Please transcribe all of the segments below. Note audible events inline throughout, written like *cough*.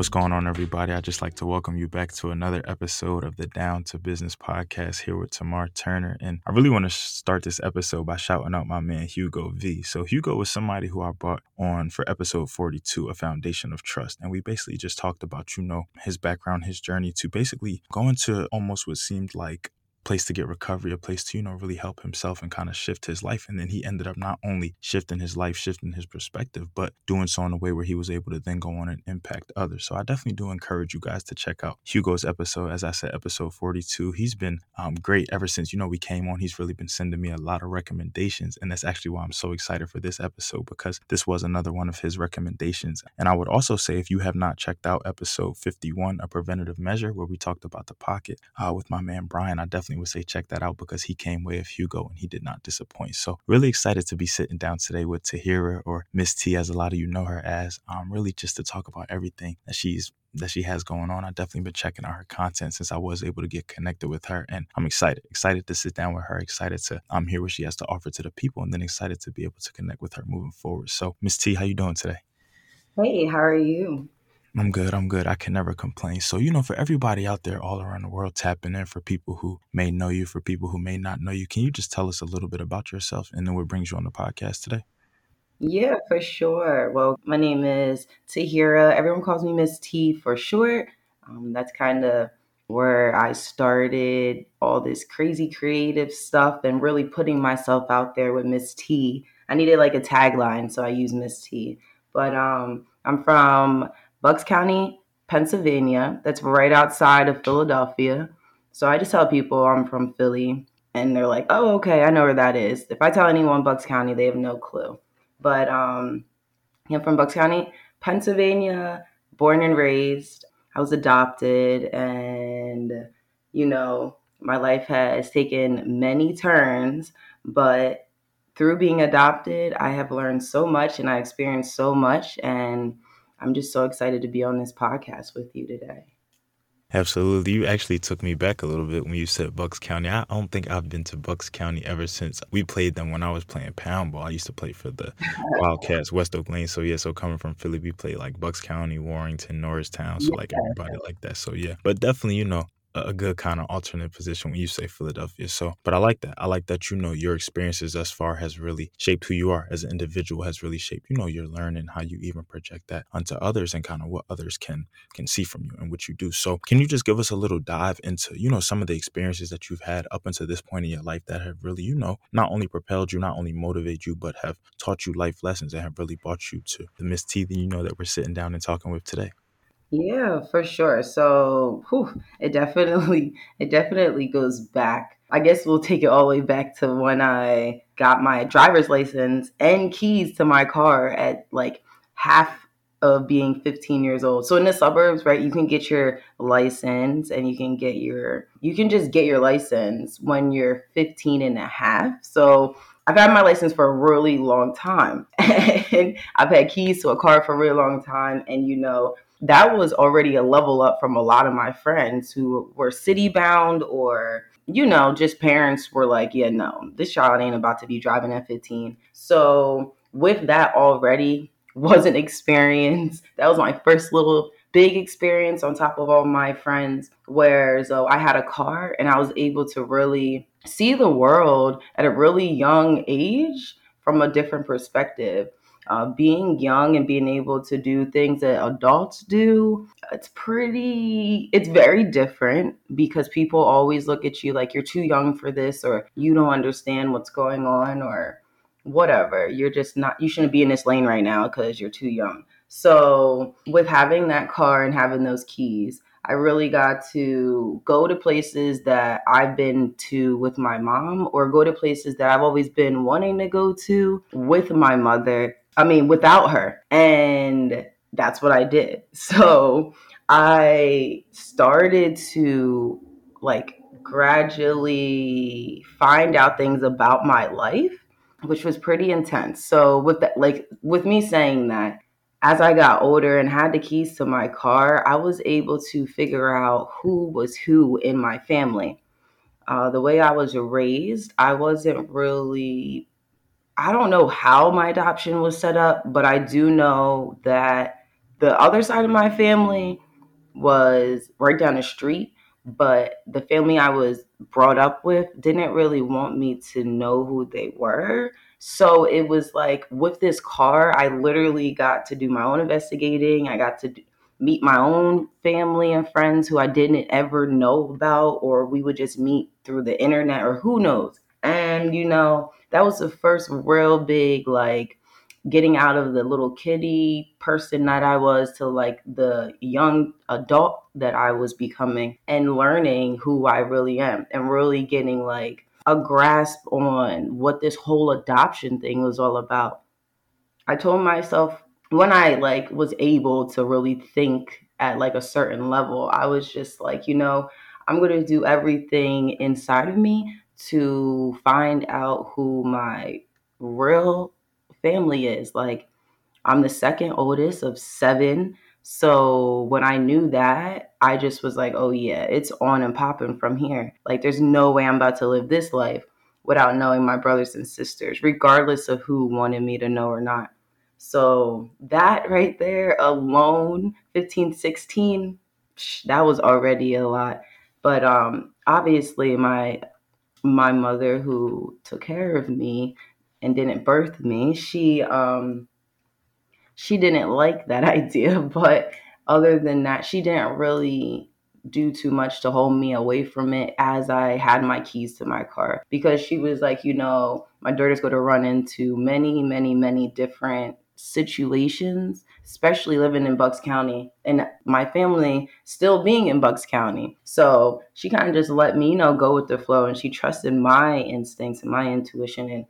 What's going on, everybody? I'd just like to welcome you back to another episode of the Down to Business podcast here with Tamar Turner. And I really want to start this episode by shouting out my man, Hugo V. So, Hugo was somebody who I brought on for episode 42, A Foundation of Trust. And we basically just talked about, you know, his background, his journey to basically go into almost what seemed like place to get recovery, a place to, you know, really help himself and kind of shift his life. And then he ended up not only shifting his life, shifting his perspective, but doing so in a way where he was able to then go on and impact others. So I definitely do encourage you guys to check out Hugo's episode. As I said, episode 42. He's been um, great ever since, you know, we came on. He's really been sending me a lot of recommendations. And that's actually why I'm so excited for this episode because this was another one of his recommendations. And I would also say if you have not checked out episode 51, A Preventative Measure, where we talked about the pocket uh, with my man Brian, I definitely definitely would say check that out because he came way of Hugo and he did not disappoint. So really excited to be sitting down today with Tahira or Miss T, as a lot of you know her as, um, really just to talk about everything that she's that she has going on. I've definitely been checking out her content since I was able to get connected with her. And I'm excited, excited to sit down with her, excited to um, hear what she has to offer to the people, and then excited to be able to connect with her moving forward. So, Miss T, how you doing today? Hey, how are you? I'm good. I'm good. I can never complain. So, you know, for everybody out there all around the world tapping in, for people who may know you, for people who may not know you, can you just tell us a little bit about yourself and then what brings you on the podcast today? Yeah, for sure. Well, my name is Tahira. Everyone calls me Miss T for short. Um, that's kind of where I started all this crazy creative stuff and really putting myself out there with Miss T. I needed like a tagline, so I use Miss T. But um, I'm from Bucks County, Pennsylvania. That's right outside of Philadelphia. So I just tell people I'm from Philly, and they're like, "Oh, okay, I know where that is." If I tell anyone Bucks County, they have no clue. But um, I'm from Bucks County, Pennsylvania, born and raised. I was adopted, and you know, my life has taken many turns, but through being adopted, I have learned so much and I experienced so much and I'm just so excited to be on this podcast with you today. Absolutely. You actually took me back a little bit when you said Bucks County. I don't think I've been to Bucks County ever since we played them when I was playing pound ball. I used to play for the *laughs* Wildcats, West Oak Lane. So yeah, so coming from Philly, we played like Bucks County, Warrington, Norristown. So like everybody like that. So yeah. But definitely, you know, a good kind of alternate position when you say Philadelphia. So, but I like that. I like that you know your experiences thus far has really shaped who you are as an individual. Has really shaped you know your learning, how you even project that onto others, and kind of what others can can see from you and what you do. So, can you just give us a little dive into you know some of the experiences that you've had up until this point in your life that have really you know not only propelled you, not only motivated you, but have taught you life lessons and have really brought you to the Miss T that you know that we're sitting down and talking with today. Yeah, for sure. So, whew, it definitely *laughs* it definitely goes back. I guess we'll take it all the way back to when I got my driver's license and keys to my car at like half of being 15 years old. So in the suburbs, right, you can get your license and you can get your you can just get your license when you're 15 and a half. So I've had my license for a really long time *laughs* and I've had keys to a car for a really long time and you know that was already a level up from a lot of my friends who were city bound or you know just parents were like yeah no this child ain't about to be driving at 15 so with that already *laughs* was an experience. That was my first little big experience on top of all my friends where so i had a car and i was able to really see the world at a really young age from a different perspective uh, being young and being able to do things that adults do, it's pretty, it's very different because people always look at you like you're too young for this or you don't understand what's going on or whatever. You're just not, you shouldn't be in this lane right now because you're too young. So, with having that car and having those keys, I really got to go to places that I've been to with my mom or go to places that I've always been wanting to go to with my mother I mean, without her. And that's what I did. *laughs* So I started to like gradually find out things about my life, which was pretty intense. So with that, like with me saying that, as I got older and had the keys to my car, I was able to figure out who was who in my family. Uh, the way I was raised, I wasn't really I don't know how my adoption was set up, but I do know that the other side of my family was right down the street, but the family I was brought up with didn't really want me to know who they were. So it was like with this car, I literally got to do my own investigating. I got to meet my own family and friends who I didn't ever know about, or we would just meet through the internet, or who knows. And, you know, that was the first real big, like, getting out of the little kitty person that I was to like the young adult that I was becoming and learning who I really am and really getting like a grasp on what this whole adoption thing was all about. I told myself when I like was able to really think at like a certain level, I was just like, you know, I'm going to do everything inside of me to find out who my real family is. Like, I'm the second oldest of seven. So when I knew that, I just was like, oh yeah, it's on and popping from here. Like, there's no way I'm about to live this life without knowing my brothers and sisters, regardless of who wanted me to know or not. So that right there alone, 15, 16, that was already a lot. But um obviously my my mother who took care of me and didn't birth me, she um she didn't like that *laughs* idea, but other than that, she didn't really do too much to hold me away from it as I had my keys to my car. Because she was like, you know, my daughter's going to run into many, many, many different situations, especially living in Bucks County and my family still being in Bucks County. So she kind of just let me, know, go with the flow and she trusted my instincts and my intuition and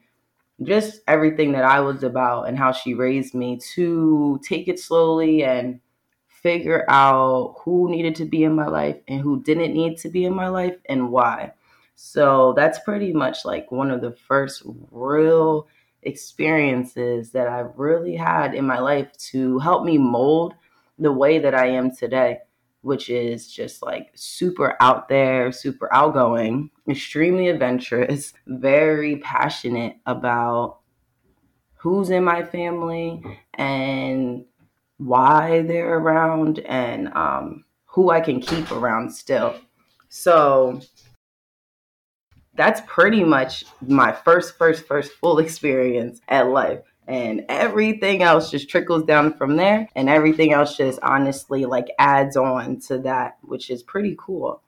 just everything that I was about and how she raised me to take it slowly and figure out who needed to be in my life and who didn't need to be in my life and why. So that's pretty much like one of the first real experiences that I've really had in my life to help me mold the way that I am today, which is just like super out there, super outgoing, extremely adventurous, *laughs* very passionate about who's in my family and why they're around and um, who I can keep around still. So that's pretty much my first, first, first full *laughs* experience at life. And everything else just trickles down from there. And everything else just honestly like adds on to that, which is pretty cool.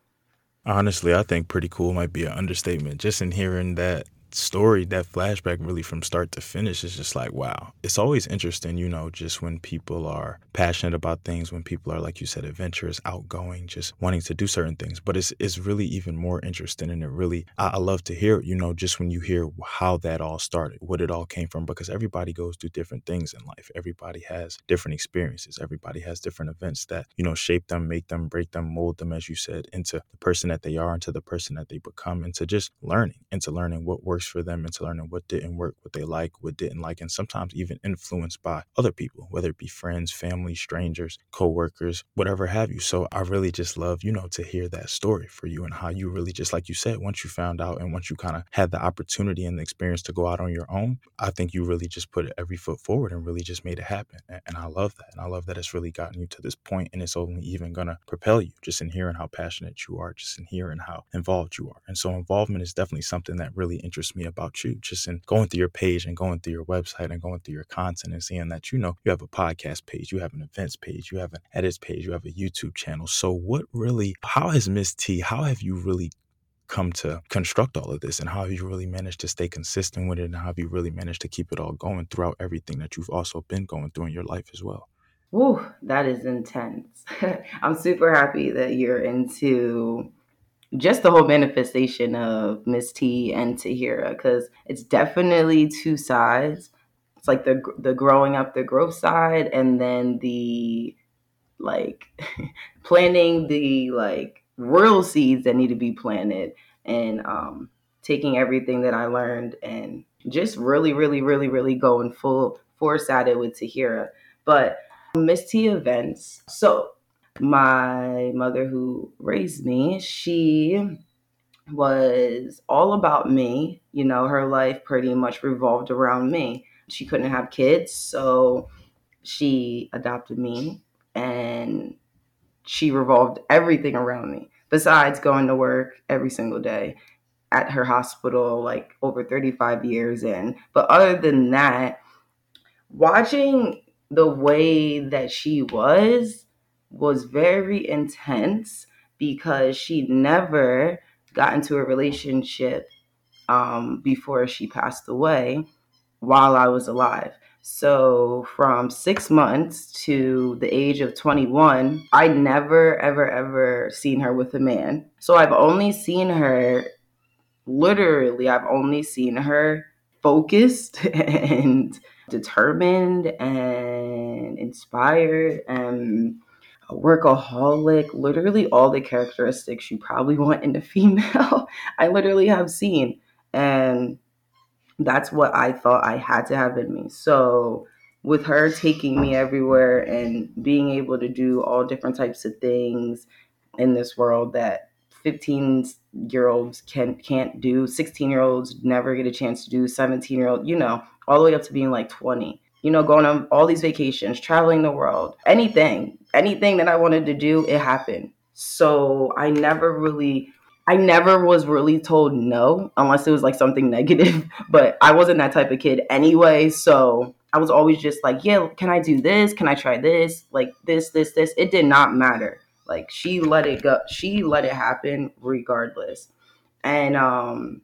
Honestly, I think pretty cool might be an understatement. Just in hearing that story, that flashback, really from start to finish, is just like, wow. It's always interesting, you know, just when people are passionate about things, when people are, like you said, adventurous, outgoing, just wanting to do certain things. But it's, it's really even more interesting. And it really, I, I love to hear, you know, just when you hear how that all started, what it all came from, because everybody goes through different things in life. Everybody has different experiences. Everybody has different events that, you know, shape them, make them, break them, mold them, as you said, into the person that they are, into the person that they become, into just learning, into learning what works for them into learning what didn't work, what they like, what didn't like, and sometimes even influenced by other people, whether it be friends, family, strangers, co-workers, whatever have you. So I really just love, you know, to hear that story for you and how you really just like you said, once you found out and once you kind of had the opportunity and the experience to go out on your own, I think you really just put every foot forward and really just made it happen. And I love that. And I love that it's really gotten you to this point and it's only even gonna propel you just in hearing how passionate you are, just in hearing how involved you are. And so involvement is definitely something that really interests me about you just in going through your page and going through your website and going through your content and seeing that you know you have a podcast page, you have an events page, you have an edits page, you have a YouTube channel. So what really how has Miss T, how have you really come to construct all of this and how have you really managed to stay consistent with it and how have you really managed to keep it all going throughout everything that you've also been going through in your life as well? Ooh, that is intense. *laughs* I'm super happy that you're into just the whole manifestation of Miss T and Tahira because it's definitely two sides. It's like the the growing up, the growth side, and then the like *laughs* planting the like real seeds that need to be planted and um, taking everything that I learned and just really, really, really, really going full force at it with Tahira. But Miss T events. So my mother who raised me, she was all about me. You know, her life pretty much revolved around me. She couldn't have kids, so she adopted me and she revolved everything around me besides going to work every single day at her hospital like over 35 years in but other than that watching the way that she was was very intense because she never got into a relationship um, before she passed away while I was alive. So from six months to the age of 21, I never, ever, ever seen her with a man. So I've only seen her, literally, I've only seen her focused *laughs* and determined and inspired and a workaholic, literally all the characteristics you probably want in a female, *laughs* I literally have seen. And that's what I thought I had to have in me. So, with her taking me everywhere and being able to do all different types of things in this world that 15 year olds can can't do 16 year olds never get a chance to do 17 year old you know all the way up to being like 20 you know going on all these vacations traveling the world anything anything that i wanted to do it happened so i never really I never was really told no unless it was like something *laughs* negative, but I wasn't that type of kid anyway. So I was always just like, yeah, can I do this? Can I try this? Like this, this, this. It did not matter. Like she let it go. She let it happen regardless. And um,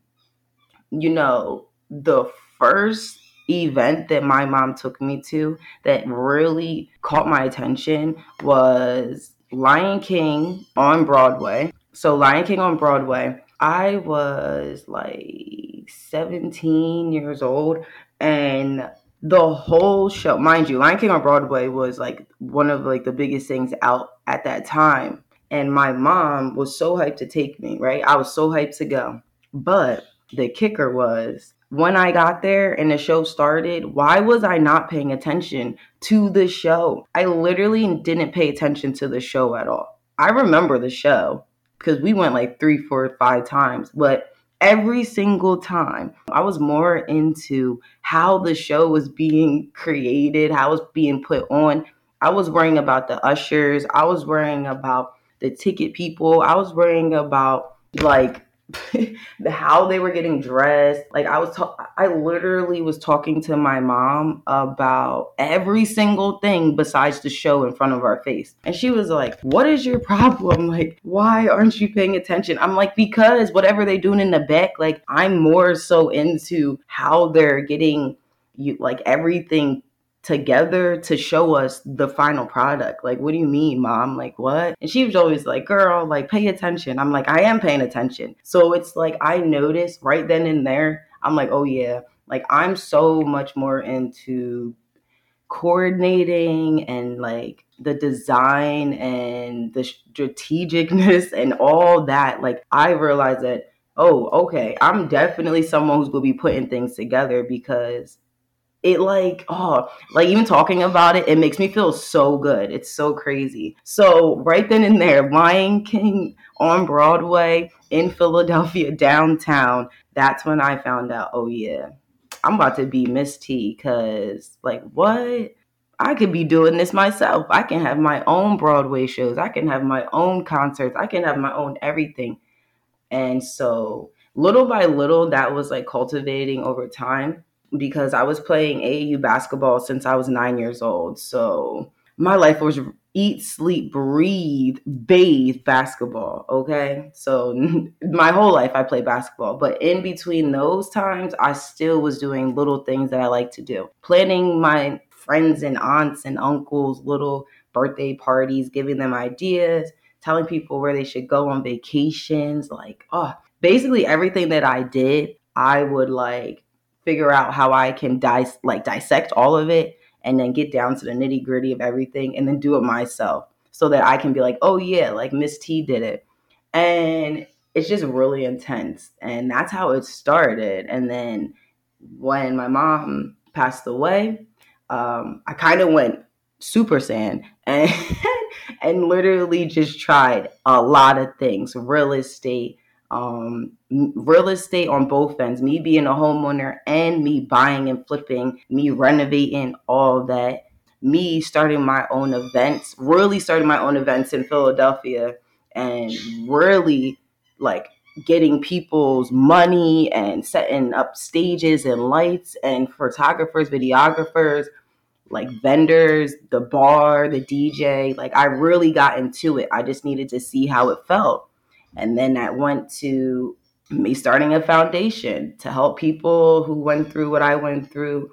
you know, the first event that my mom took me to that really caught my attention was Lion King on Broadway. So Lion King on Broadway. I was like 17 years old and the whole show, mind you, Lion King on Broadway was like one of like the biggest things out at that time. And my mom was so hyped to take me, right? I was so hyped to go. But the kicker was when I got there and the show started, why was I not paying attention to the show? I literally didn't pay attention to the show at all. I remember the show, because we went like three, four, five times. But every single time, I was more into how the show was being created, how it was being put on. I was worrying about the ushers. I was worrying about the ticket people. I was worrying about like *laughs* the how they were getting dressed. Like I was, ta- I literally was talking to my mom about every single thing besides the show in front of our face, and she was like, "What is your problem? *laughs* Like, why aren't you paying attention?" I'm like, "Because whatever they're doing in the back, like I'm more so into how they're getting." You like everything together to show us the final product. Like, what do you mean, mom? Like, what? And she was always like, girl, like, pay attention. I'm like, I am paying attention. So it's like, I noticed right then and there, I'm like, oh, yeah. Like, I'm so much more into coordinating and like the design and the strategicness *laughs* and all that. Like, I realized that, oh, okay, I'm definitely someone who's going to be putting things together because it like oh like even talking about it it makes me feel so good. It's so crazy. So right then and there lion king on broadway in philadelphia *laughs* downtown that's when i found out oh yeah i'm about to be miss t because like what? I could be doing this myself. I can have my own broadway shows. I can have my own concerts. I can have my own everything. And so little by little that was like cultivating over time because I was playing AAU basketball since I was nine years old. So my life was eat, sleep, breathe, bathe basketball. Okay. So *laughs* my whole life I played basketball. But in between those times, I still was doing little things that I like to do. Planning my friends and aunts and uncles' little birthday parties, giving them ideas, telling people where they should go on vacations. Like, oh, basically everything that I did, I would like figure out how I can dis- like dissect all of it and then get down to the nitty gritty of everything and then do it myself so that I can be like, oh yeah, like Miss T did it. And it's just really intense. And that's how it started. And then when my mom passed away, um, I kind of went super saiyan and *laughs* and literally just tried a lot of things, real estate, um, real estate on both ends, me being a homeowner and me buying and flipping, me renovating, all that. me starting my own events, really starting my own events in Philadelphia and really like getting people's money and setting up stages and lights and photographers, videographers, like vendors, the bar, the DJ. Like I really got into it. I just needed to see how it felt. And then that went to me starting a foundation to help people who went through what I went through,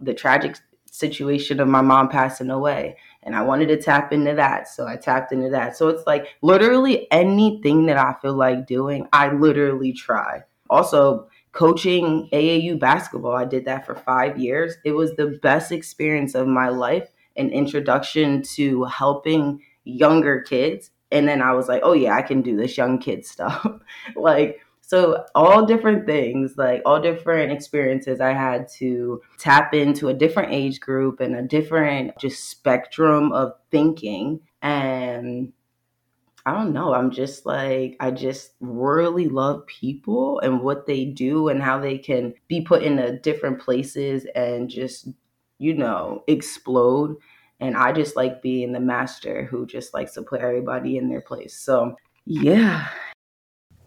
the tragic situation of my mom passing away. And I wanted to tap into that. So I tapped into that. So it's like literally anything that I feel like doing, I literally try. Also, coaching AAU basketball, I did that for five years. It was the best experience of my life, an introduction to helping younger kids. And then I was like, oh, yeah, I can do this young kid stuff. *laughs* like, so, all different things, like all different experiences, I had to tap into a different age group and a different just spectrum of thinking. And I don't know, I'm just like, I just really love people and what they do and how they can be put into different places and just, you know, explode. And I just like being the master who just likes to put everybody in their place. So, yeah.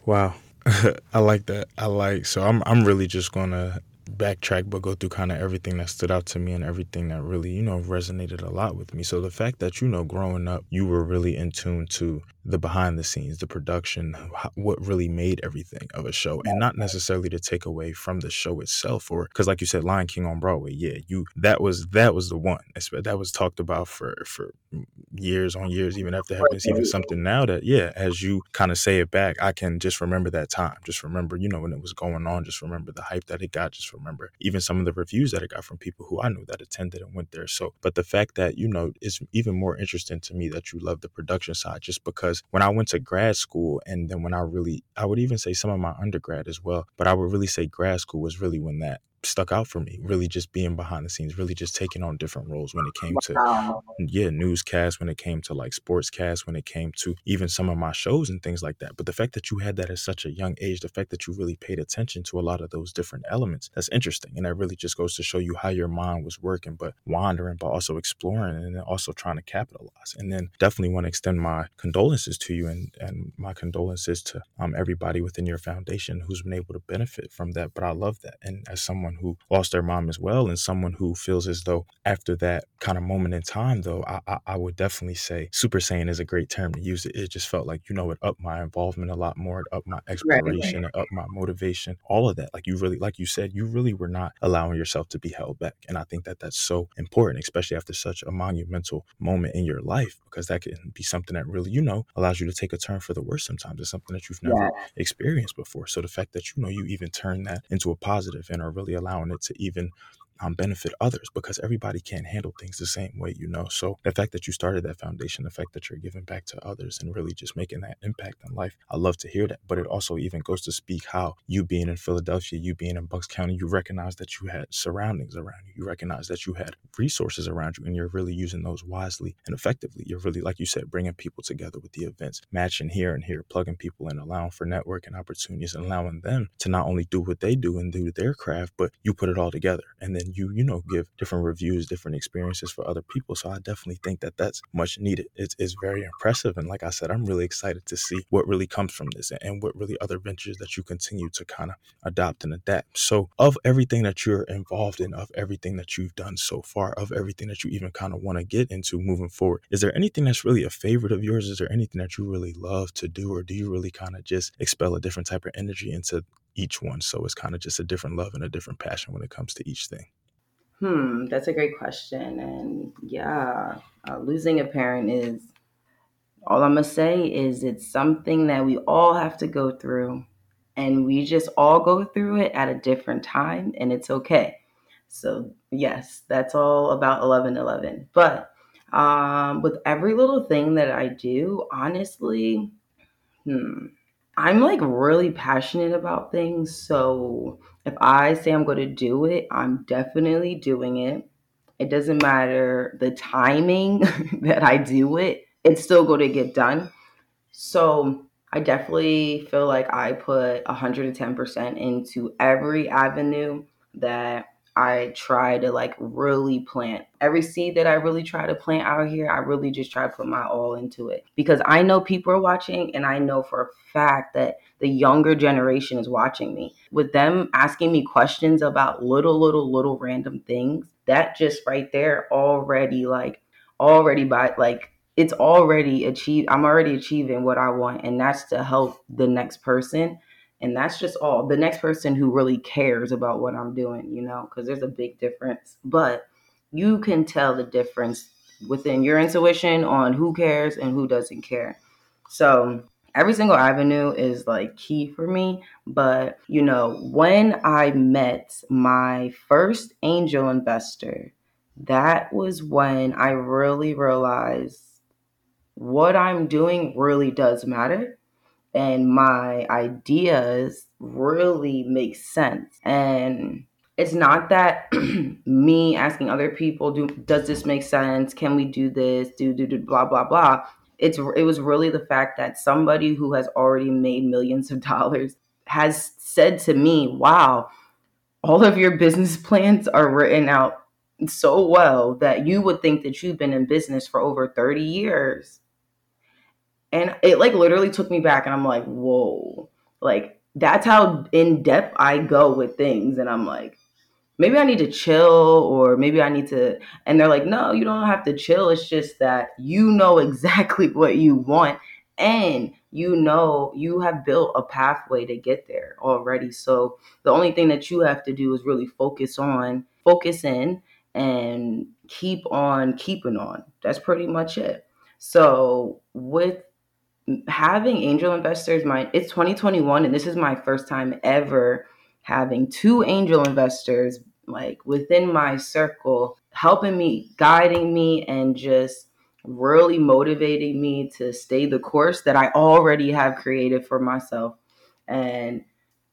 Wow. *laughs* I like that. I like so I'm I'm really just gonna backtrack but go through kind of everything that stood out to me and everything that really you know resonated a lot with me so the fact that you know growing up you were really in tune to the behind the scenes, the production, what really made everything of a show, and not necessarily to take away from the show itself, or because, like you said, Lion King on Broadway, yeah, you that was that was the one that was talked about for for years on years, even after having even something now that yeah, as you kind of say it back, I can just remember that time, just remember you know when it was going on, just remember the hype that it got, just remember even some of the reviews that it got from people who I knew that attended and went there. So, but the fact that you know it's even more interesting to me that you love the production side, just because because when I went to grad school and then when I really, I would even say some of my undergrad as well, but I would really say grad school was really when that stuck out for me. Really, just being behind the scenes, really just taking on different roles when it came to yeah newscast, when it came to like sportscast, when it came to even some of my shows and things like that. But the fact that you had that at such a young age, the fact that you really paid attention to a lot of those different elements, that's interesting, and that really just goes to show you how your mind was working, but wandering, but also exploring, and then also trying to capitalize. And then definitely want to extend my condolences to you and and my condolences to um everybody within your foundation who's been able to benefit from that. But I love that, and as someone someone who lost their mom as well, and someone who feels as though after that kind of moment in time, though, I, I, I would definitely say Super Saiyan is a great term to use. It, it just felt like, you know, it upped my involvement a lot more, it upped my exploration, right, right. it upped my motivation, all of that. Like you really, like you said, you really were not allowing yourself to be held back. And I think that that's so important, especially after such a monumental moment in your life, because that can be something that really, you know, allows you to take a turn for the worse sometimes. It's something that you've never yeah. experienced before. So the fact that, you know, you even turn that into a positive and are really allowing it to even um, benefit others because everybody can't handle things the same way, you know. So the fact that you started that foundation, the fact that you're giving back to others and really just making that impact in life, I love to hear that. But it also even goes to speak how you being in Philadelphia, you being in Bucks County, you recognize that you had surroundings around you. You recognize that you had resources around you and you're really using those wisely and effectively. You're really, like you said, bringing people together with the events, matching here and here, plugging people in, allowing for networking opportunities and allowing them to not only do what they do and do their craft, but you put it all together. And then you you know give different reviews different experiences for other people so i definitely think that that's much needed. It's, it's very impressive and like i said i'm really excited to see what really comes from this and what really other ventures that you continue to kind of adopt and adapt. So of everything that you're involved in of everything that you've done so far of everything that you even kind of want to get into moving forward is there anything that's really a favorite of yours? Is there anything that you really love to do or do you really kind of just expel a different type of energy into each one so it's kind of just a different love and a different passion when it comes to each thing Hmm, that's a great question. And yeah, uh, losing a parent is all I'm going to say is it's something that we all have to go through. And we just all go through it at a different time, and it's okay. So, yes, that's all about 1111. But um, with every little thing that I do, honestly, hmm, I'm like really passionate about things. So if I say I'm going to do it, I'm definitely doing it. It doesn't matter the timing *laughs* that I do it, it's still going to get done. So I definitely feel like I put 110% into every avenue that I try to like really plant every seed that I really try to plant out here. I really just try to put my all into it because I know people are watching and I know for a fact that the younger generation is watching me. With them asking me questions about little, little, little random things, that just right there already like already by like it's already achieved. I'm already achieving what I want, and that's to help the next person and that's just all. The next person who really cares about what i'm doing you know because there's a big difference. But you can tell the difference within your intuition on who cares and who doesn't care. So every single avenue is like key for me. But you know when i met my first angel investor that was when i really realized what i'm doing really does matter and my ideas really make sense. And it's not that *clears throat* me asking other people, do does this make sense? Can we do this? Do do do blah blah blah. It's it was really the fact that somebody who has already made millions of *laughs* dollars has said to me, "Wow, all of your business *laughs* plans are written out so well that you would think that you've been in business for over 30 years." And it like literally took me back and I'm like, whoa. Like that's how in depth I go with things. And I'm like, maybe I need to chill or maybe I need to and they're like, no, you don't have to chill. It's just that you know *laughs* exactly what you want and you know you have built a pathway to get there already. So the only thing that you have to do is really focus on, focus in and keep on keeping on. That's pretty much it. So with having angel investors my it's 2021 and this is my first time ever having two angel investors like within my circle helping me guiding me and just really motivating me to stay the course that I already have created for myself. And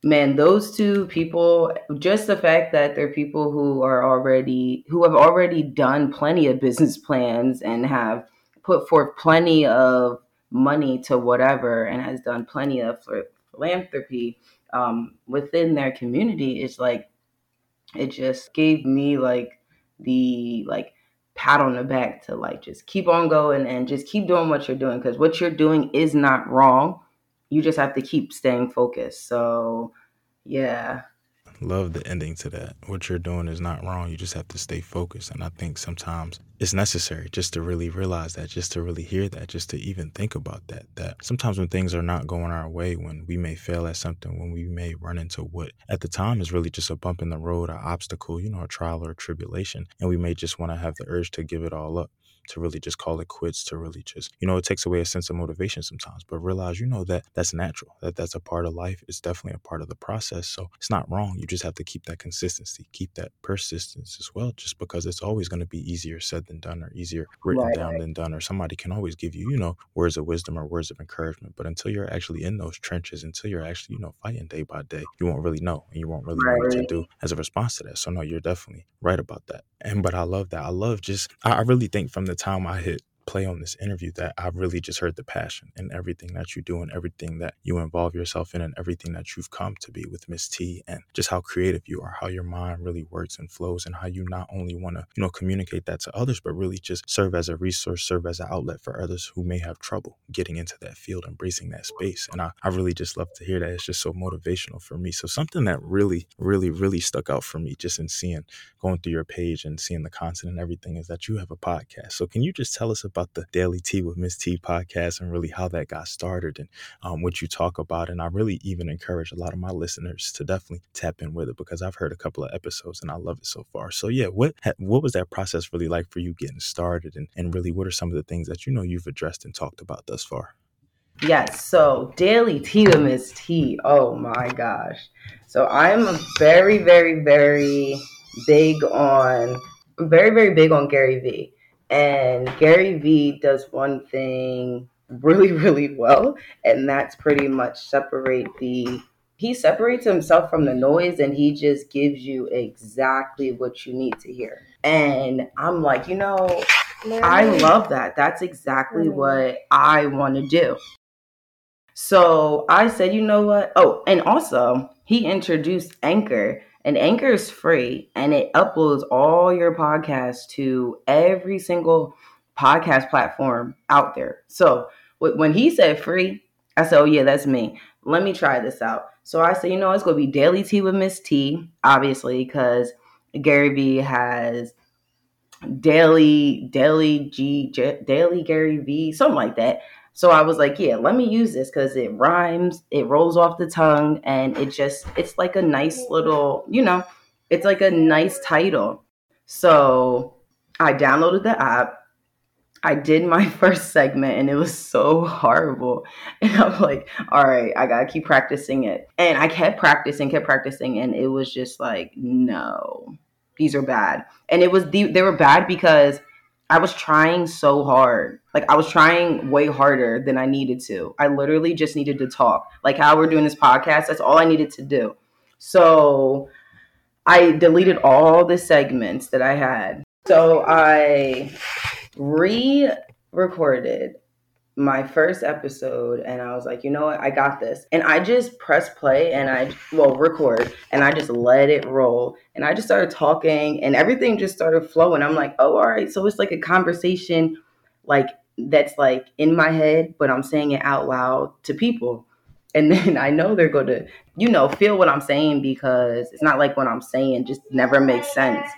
man those two people just the fact that they're people who are already who have already done plenty of business plans and have put forth plenty of money to whatever and has done plenty of philanthropy um, within their community is like it just gave me like the like pat on the back to like just keep on going and just keep doing what you're doing because what you're doing is not wrong. You just have to keep staying focused. So yeah love the ending to that. What you're doing is not wrong. You just have to stay focused. And I think sometimes it's necessary just to really realize that, just to really hear that, just to even think about that. That sometimes when things are not going our way, when we may fail at something, when we may run into what at the time is really just a bump in the road, an obstacle, you know, a trial or a tribulation, and we may just want to have the urge to give it all up to really just call it quits, to really just, you know, it takes away a sense of motivation sometimes. But realize, you know, that that's natural, that that's a part of life. It's definitely a part of the process. So it's not wrong. You just have to keep that consistency, keep that persistence as well, just because it's always going to be easier said than done or easier written right, down than done. Or somebody can always give you, you know, words of wisdom or words of encouragement. But until you're actually in those trenches, until you're actually, you know, fighting day by day, you won't really know and you won't really right. know what to do as a response to that. So no, you're definitely right about that. And but I love that. I love just I really think from the time I hit play on this interview that I've really just heard the passion and everything that you do and everything that you involve yourself in and everything that you've come to be with Miss T and just how creative you are, how your mind really works and flows and how you not only want to, you know, communicate that to others, but really just serve as a resource, serve as an outlet for others who may have trouble getting into that field, embracing that space. And I, I really just love to hear that. It's just so motivational for me. So something that really, really, really stuck out for me just in seeing, going through your page and seeing the content and everything is that you have a podcast. So can you just tell us about about the Daily Tea with Miss T podcast and really how that got started and um, what you talk about. And I really even encourage a lot of my listeners to definitely tap in with it because I've heard a couple of episodes and I love it so far. So yeah, what what was that process really like for you getting started and, and really what are some of the things that you know you've addressed and talked about thus far? Yes, so Daily Tea with Miss T. Oh my gosh. So I'm very, very, very big on very, very big on Gary Vee. And Gary Vee does one thing really, really well, and that's pretty much separate the he separates himself from the noise and he just gives you exactly what you need to hear. And I'm like, you know, I love that. That's exactly what I want to do. So I said, you know what? Oh, and also he introduced Anchor And Anchor is free and it uploads all your podcasts to every single podcast platform out there. So when he said free, I said, oh, yeah, that's me. Let me try this out. So I said, you know, it's going to be Daily Tea with Miss T, obviously, because Gary Vee has daily, daily G, daily Gary Vee, something like that. So I was like, yeah, let me use this because it rhymes, it rolls off the tongue, and it just, it's like a nice little, you know, it's like a nice title. So I downloaded the app. I did my *laughs* first segment and it was so horrible. *laughs* And I'm like, all right, I gotta keep practicing it. And I kept practicing, kept practicing, and it was just like, no, these are bad. And it was the, they were bad because I was trying so hard. Like I was trying way harder than I needed to. I literally just needed to talk. Like how we're doing this podcast, that's all I needed to do. So I deleted all the segments that I had. So I re-recorded my first episode and I was like, you know what, I got this. And I just pressed play and I, well, record and I just let it roll. And I just started talking and everything just started flowing. I'm like, oh, all right. So it's like a conversation, like that's like in my head, but I'm saying it out loud to people. And *laughs* then I know they're going to, you know, feel what I'm saying because it's not like what I'm saying just never makes sense.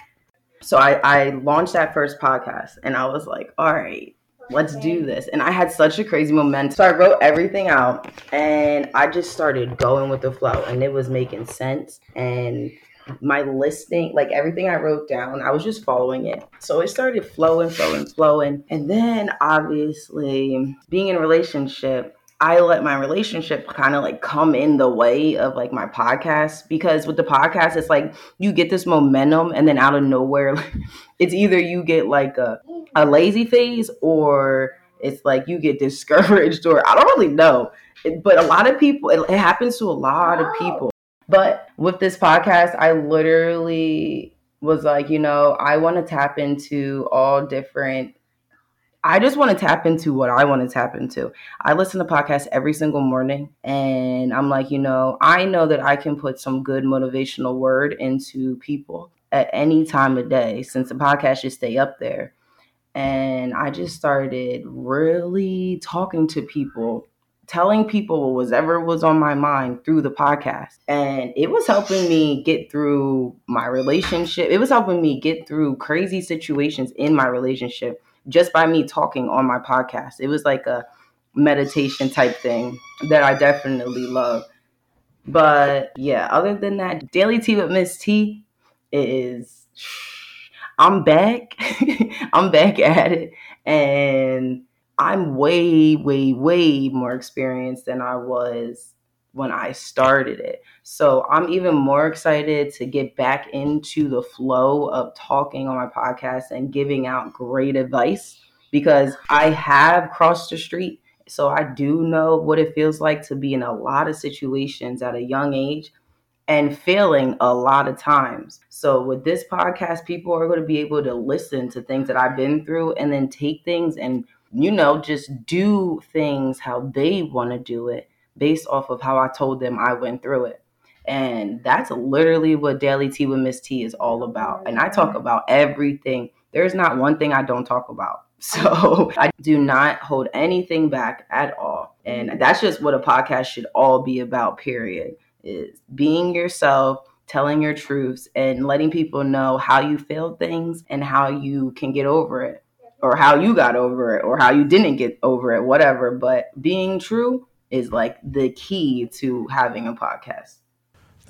So I, I launched that first podcast and I was like, all right, let's do this. And I had such a crazy momentum. So I wrote everything out and I just started going with the flow and it was making sense. And my listing, like everything I wrote down, I was just following it. So it started flowing, flowing, flowing. And then obviously being in a relationship, I let my relationship kind of like come in the way of like my podcast because with the podcast, it's like you get this momentum and then out of nowhere, *laughs* it's either you get like a, a lazy phase or it's like you get discouraged or I don't really know. But a lot of people, it, it happens to a lot of people. But with this podcast, I literally was like, you know, I want to tap into all different I just want to tap into what I want to tap into. I listen to podcasts every single morning and I'm like, you know, I know that I can put some good motivational word into people at any time of day since the podcast should stay up there. And I just started really talking to people, telling people whatever was on my mind through the podcast. And it was helping me get through my relationship. It was helping me get through crazy situations in my relationship just by me talking on my podcast. It was like a meditation type thing that I definitely love. But yeah, other than that, Daily Tea with Miss T is I'm back. *laughs* I'm back at it. And I'm way, way, way more experienced than I was when I started it. So I'm even more excited to get back into the flow of talking on my podcast and giving out great advice because I have crossed the street. So I do know what it feels like to be in a lot of situations at a young age and failing a lot of times. So with this podcast, people are going to be able to listen to things that I've been through and then take things and you know just do things how they want to do it based off of how I told them I went through it. And that's literally what Daily Tea with Miss T is all about. And I talk mm-hmm. about everything. There's not one thing I don't talk about. *laughs* So I do not hold anything back at all. And that's just what a podcast should all be about, period. Is being yourself, telling your truths, and letting people know how you failed things and how you can get over it. Or how you got over it, or how you didn't get over it, whatever. But being true is like the key to having a podcast.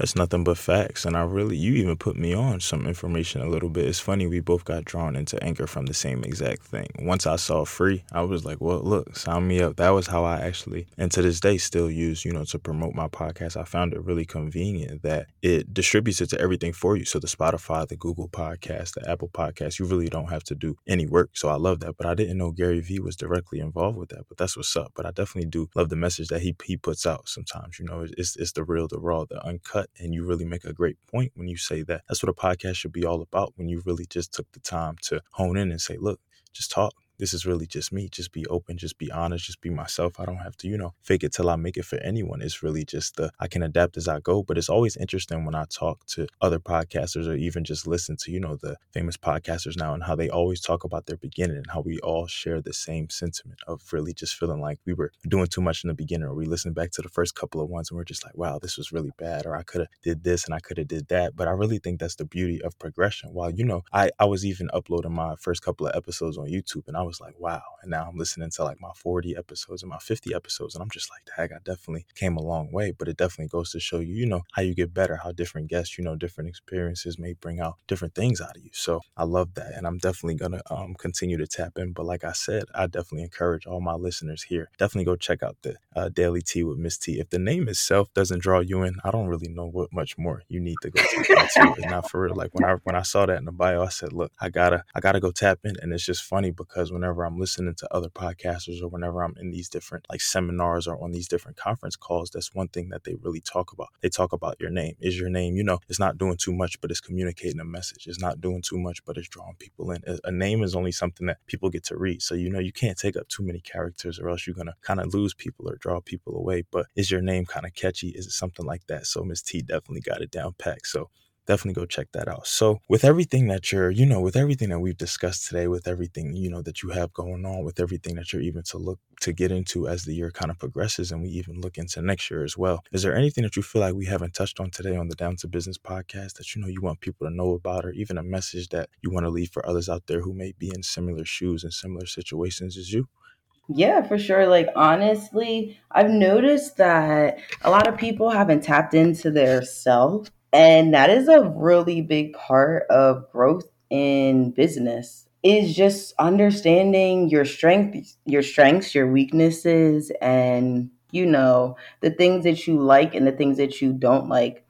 That's nothing but facts. And I really, you even put me on some information a little bit. It's funny, we both got drawn into Anchor from the same exact thing. Once I saw free, I was like, well, look, sign me up. That was how I actually, and to this day, still use, you know, to promote my podcast. I found it really convenient that it distributes it to everything for you. So the Spotify, the Google podcast, the Apple podcast, you really don't have to do any work. So I love that. But I didn't know Gary Vee was directly involved with that. But that's what's up. But I definitely do love the message that he, he puts out sometimes. You know, it's, it's the real, the raw, the uncut and you really make a great point when you say that. That's what a podcast should be all about when you really just took the time to hone in and say, look, just talk. This is really just me. Just be open, just be honest, just be myself. I don't have to, you know, fake it till I make it for anyone. It's really just the I can adapt as I go. But it's always interesting when I talk to other podcasters or even just listen to, you know, the famous podcasters now and how they always talk about their beginning and how we all share the same sentiment of really just feeling like we were doing too much in the beginning or we listen back to the first couple of ones and we're just like, wow, this was really bad or I could have did this and I could have did that. But I really think that's the beauty of progression. While, you know, I, I was even uploading my first couple of episodes on YouTube and I was like, wow. And now I'm listening to like my 40 episodes and my 50 episodes and I'm just like, heck, I definitely came a long way. But it definitely goes to show you, you know, how you get better, how different guests, you know, different experiences may bring out different things out of you. So I love that. And I'm definitely going to um, continue to tap in. But like I said, I definitely encourage all my listeners here, definitely go check out the uh, Daily Tea with Miss T. If the name itself doesn't draw you in, I don't really know what much more you need to go into. *laughs* Not for real. Like when I when I saw that in the bio, I said, look, I gotta I gotta go tap in. And it's just funny because whenever I'm listening to other podcasters or whenever I'm in these different like seminars or on these different conference calls, that's one thing that they really talk about. They talk about your name. Is your name, you know, it's not doing too much, but it's communicating a message. It's not doing too much, but it's drawing people in. A name is only something that people get to read. So you know you can't take up too many characters or else you're gonna kind of lose people or draw people away. But is your name kind of catchy? Is it something like that? So Miss T definitely got it down packed. So definitely go check that out. So, with everything that you're, you know, with everything that we've discussed today, with everything, you know, that you have going on, with everything that you're even to look to get into as the year kind of progresses and we even look into next year as well, is there anything that you feel like we haven't touched on today on the Down to Business podcast that you know you want people to know about, or even a message that you want to leave for others out there who may be in similar shoes and similar situations as you? Yeah, for sure. Like, honestly, I've noticed that a lot of people haven't tapped into their self and that is a really big part of growth in business is just understanding your strength your strengths your weaknesses and you know the things that you like and the things that you don't like.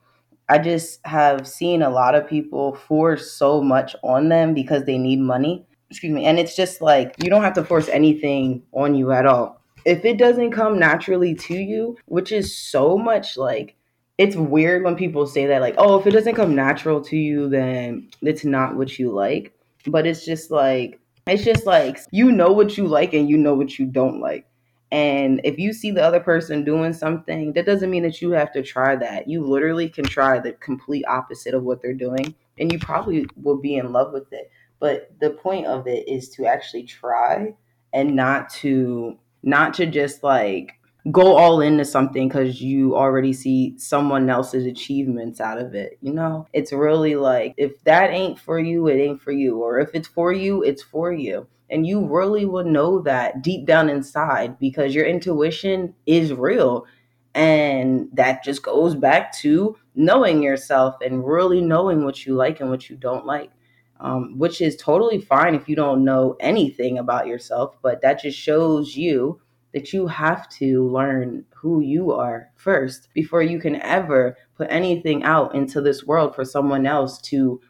I just have seen a lot of people force so much on them because they need money. Excuse me. And it's just like you don't have to force anything on you at all. If it doesn't come naturally to you which is so much like it's weird when people say that like oh if it doesn't come natural to you then it's not what you like. But it's just like it's just like you know what you like and you know what you don't like. And if you see the other person doing something that doesn't mean that you have to try that. You literally can try the complete opposite of what they're doing and you probably will be in love with it. But the point of it is to actually try and not to not to just like go all into something because you already see someone else's achievements out of it. You know, it's really like if that ain't for you, it ain't for you. Or if it's for you, it's for you. And you really will know that deep down inside because your intuition is real. And that just goes back to knowing yourself and really knowing what you like and what you don't like. Um, which is totally fine if you don't know anything about yourself, but that just shows you that you have to learn who you are first before you can ever put anything out into this world for someone else to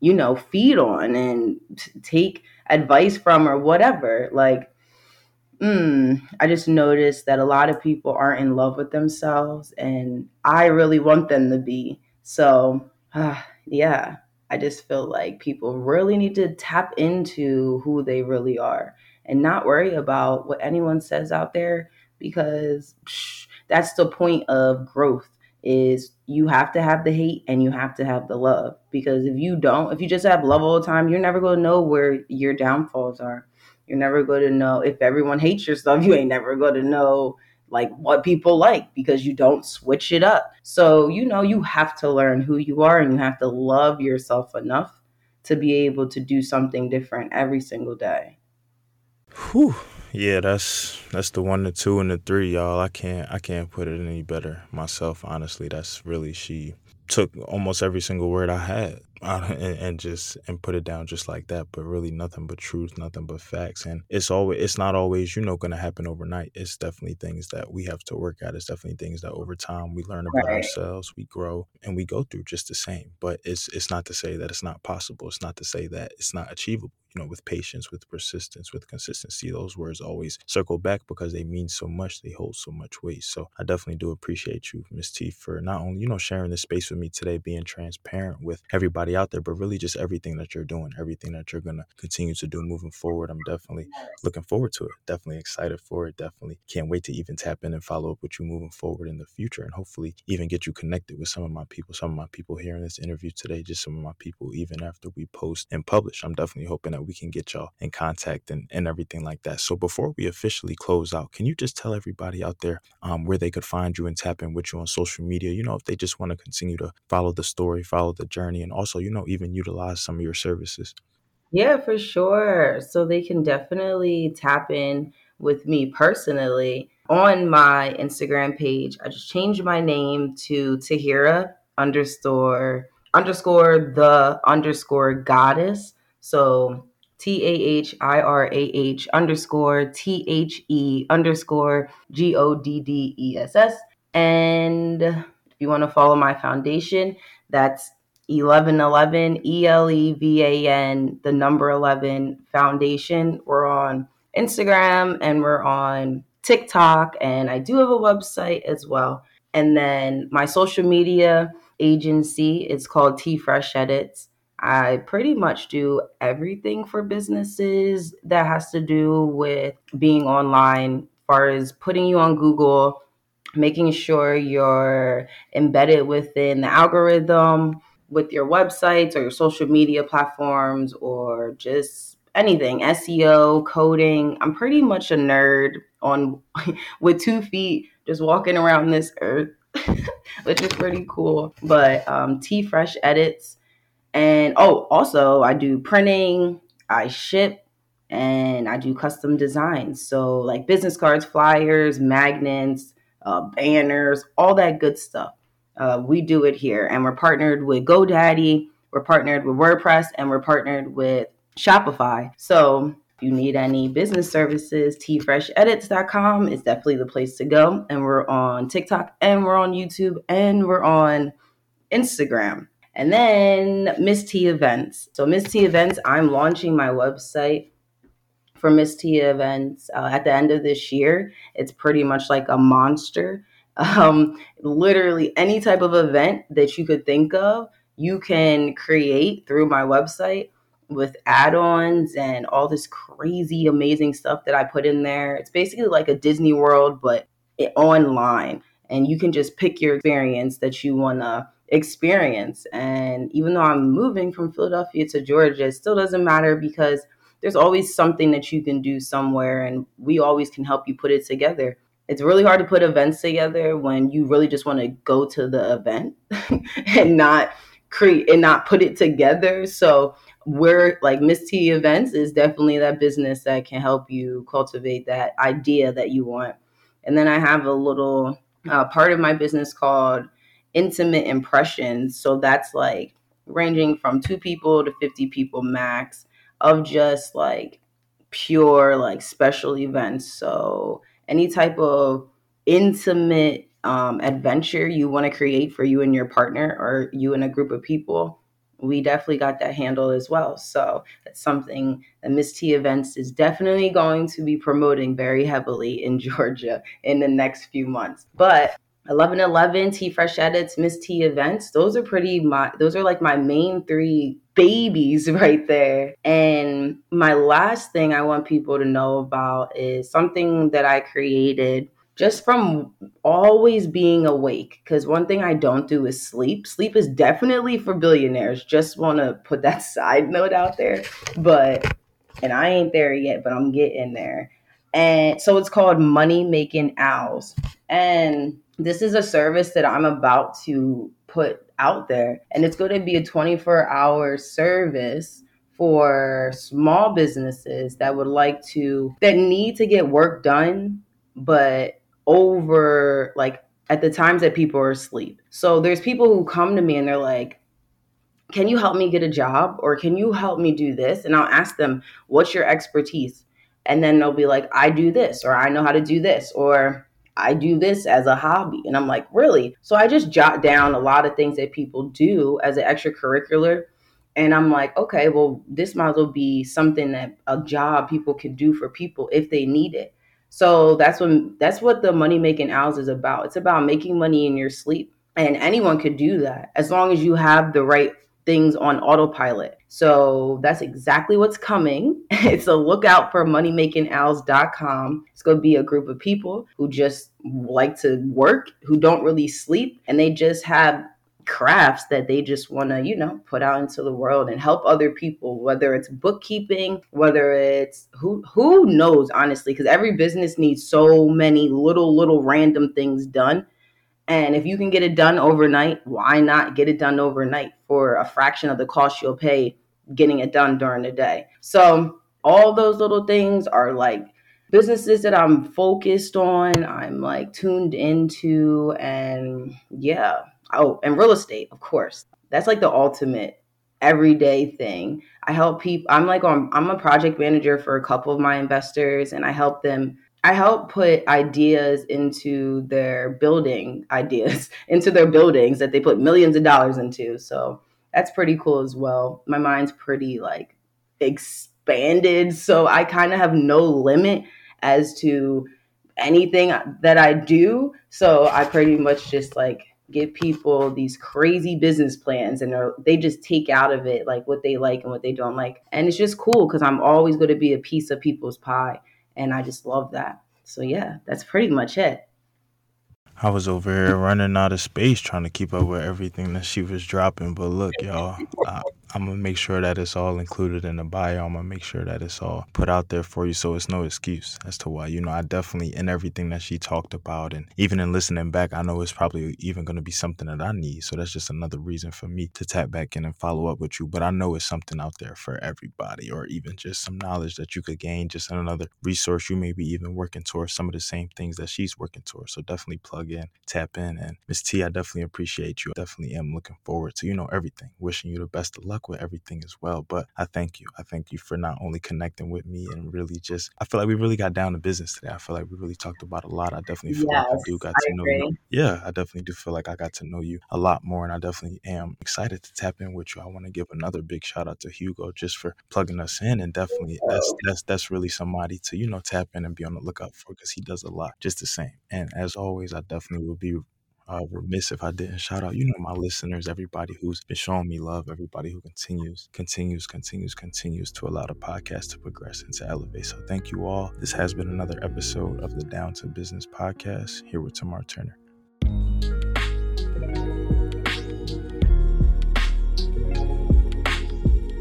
you know feed on and t- take advice from or whatever. Like mm, i just noticed that a lot of people aren't in love with themselves and i really want them to be. So uh, yeah i just feel like people really need to tap into who they really are and not worry about what anyone says out there because psh, that's the point of growth is you have to have the hate and you have to have the love. Because if you don't if you just have love all the time you're never going to know where your downfalls are. You're never going to know if everyone hates your stuff *laughs* you ain't never going to know like what people like because you don't switch it up. So you know you have to learn who you are and you have to love yourself enough to be able to do something different every single day Whew. Yeah, that's that's the one, the two, and the three, y'all. I can't I can't put it any better myself. Honestly, that's really she took almost every single word I had *laughs* uh, and, and, just and put it down just like that. But really, nothing but truth, nothing but facts. And it's always it's not always you know going to happen overnight. It's definitely things that we have to work at. It's definitely things that over time we learn about right. ourselves, we grow, and we go through just the same. But it's it's not to say that it's not possible. It's not to say that it's not achievable. You know, with patience, with persistence, with consistency. Those words always circle back because they mean so much. They hold so much weight. So I definitely do appreciate you, Miss T, for not only, you know, sharing this space with me today, being transparent with everybody out there, but really just everything that you're doing, everything that you're going to continue to do moving forward. I'm definitely looking forward to it. Definitely excited for it. Definitely can't wait to even tap in and follow up with you moving forward in the future and hopefully even get you connected with some of my people, some of my people here in this interview today, just some of my people, even after we post and publish. I'm definitely hoping that we can get y'all in contact and, and everything like that. So before we officially close out, can you just tell everybody out there um, where they could find you and tap in with you on social media? You know, if they just want to continue to follow the story, follow the journey, and also, you know, even utilize some of your services. Yeah, for sure. So they can definitely tap in with me personally on my Instagram page. I just changed my name to Tahirah underscore underscore the underscore goddess. So T A H I R A H underscore T H E underscore G O D D E S S. And if you want to follow my foundation, that's 1111 E L E V A N, the number 11 foundation. We're on Instagram and we're on TikTok, and I do have a website as well. And then my social media agency is called T Fresh Edits. I pretty much do everything for businesses that has to do with being online, far as putting you on Google, making sure you're embedded within the algorithm with your websites or your social media platforms or just anything SEO, coding. I'm pretty much a nerd on *laughs* with two feet just walking around this earth, *laughs* which is pretty cool. But um, T Fresh Edits. And oh, also, I do printing, I ship, and I do custom designs. So, like business cards, flyers, magnets, uh, banners, all that good stuff. Uh, we do it here. And we're partnered with GoDaddy, we're partnered with WordPress, and we're partnered with Shopify. So if you need any business services, tfreshedits.com is definitely the place to go. And we're on TikTok and we're on YouTube and we're on Instagram. And then Miss T Events. So, Miss T Events, I'm launching my website for Miss T Events uh, at the end of this year. It's pretty much like a monster. *laughs* Um, literally, any type of event that you could think of, you can create through my website with add-ons and all this crazy amazing stuff that I put in there. It's basically like a Disney World but online and you can just pick your experience that you want to experience. And even though I'm moving from Philadelphia to Georgia, it still doesn't matter because there's always something that you can do somewhere and we always can help you put it together. It's really hard to put events together when you really just want to go to the event *laughs* and not create and not put it together. So we're like Miss T Events is definitely that business that can help you cultivate that idea that you want. And then I have a little uh, part of my business called Intimate Impressions. So that's like ranging from two people to 50 people max of just like pure, like special events. So any type of intimate um, adventure you want to create for you and your partner or you and a group of people we definitely got that handle as well. So that's something that Miss T Events is definitely going to be promoting very heavily in *laughs* Georgia in the next few months. But 1111 T Fresh Edits, Miss T Events, those are pretty my those are like my main three babies *laughs* right there. And my last thing I want people to know about is something that I created just from always being awake. Because one thing I don't do is sleep. Sleep is definitely for billionaires. Just want to put that *laughs* side note out there. But, and I ain't there yet, but I'm getting there. And so it's called Money Making Owls. And this is a service that I'm about to put out there. And it's going to be a 24 hour service for small businesses that would like to, that need to get work done, but over like at the times that people are asleep. So there's people who come to me and they're like, can you help me get a job or can you help me do this? And I'll ask them, what's your expertise? And then they'll be like, I do this, or I know how to do this, or I do this as a hobby. And I'm like, really? So I just jot down a lot of things that people do as an extracurricular And I'm like, okay, well, this might as well be something that a job people can do for people if they need it. So that's what that's what the money making owls is about. It's about making money in your sleep. And anyone could do that as long as you have the right things on autopilot. So that's exactly what's coming. *laughs* it's a lookout for moneymakingowls.com. It's going to be a group of people who just like to work, who don't really sleep, and they just have crafts that they just want to, you know, put out into the world and help other people, whether it's bookkeeping, whether it's who who knows honestly because every business needs so many little little random things done. And if you can get it done overnight, why not get it done overnight for a fraction of the cost you'll pay getting it done during the day? So, all those little things are like businesses that I'm focused on, I'm like tuned into, and yeah, Oh, and real estate, of course. That's like the ultimate everyday thing. I help people. I'm like I'm, I'm a project manager for a couple of my investors, and I help them. I help put ideas into their building ideas *laughs* into their buildings that they put millions of dollars into. So that's pretty cool as well. My mind's pretty like expanded, so I kind of have no limit as to anything that I do. So I pretty much just like give people these crazy business plans and they just take out of it like what they like and what they don't like. And it's just cool because I'm always going to be a piece of people's pie. And I just love that. So, yeah, that's pretty much it. I was over here running out of space trying to keep up with everything that she was dropping. But look, y'all, I, I'm gonna make sure that it's all included in the bio. I'm gonna make sure that it's all put out there for you, so it's no excuse as to why. You know, I definitely in everything that she talked about, and even in listening back, I know it's probably even gonna be something that I need. So that's just another reason for me to tap back in and follow up with you. But I know it's something out there for everybody, or even just some knowledge that you could gain, just another resource you may be even working towards some of the same things that she's working towards. So definitely plug in, tap in, and Miss T, I definitely appreciate you. I definitely am looking forward to you know everything. Wishing you the best of luck luck with everything as well. But I thank you. I thank you for not only connecting with me and really just, I feel like we really got down to business today. I feel like we really talked about a lot. I definitely feel yes, like I do got I to know you. Yeah, I definitely do feel like I got to know you a lot more. And I definitely am excited to tap in with you. I want to give another big shout out to Hugo just for plugging us in. And definitely that's, that's, that's really somebody to, you know, tap in and be on the lookout for because he does a lot just the same. And as always, I definitely will be uh, remiss if I didn't shout out, you know, my listeners, everybody who's been showing me love, everybody who continues, continues, continues, continues to allow the podcast to progress and to elevate. So thank you all. This has been another episode of the Down to Business podcast here with Tamar Turner.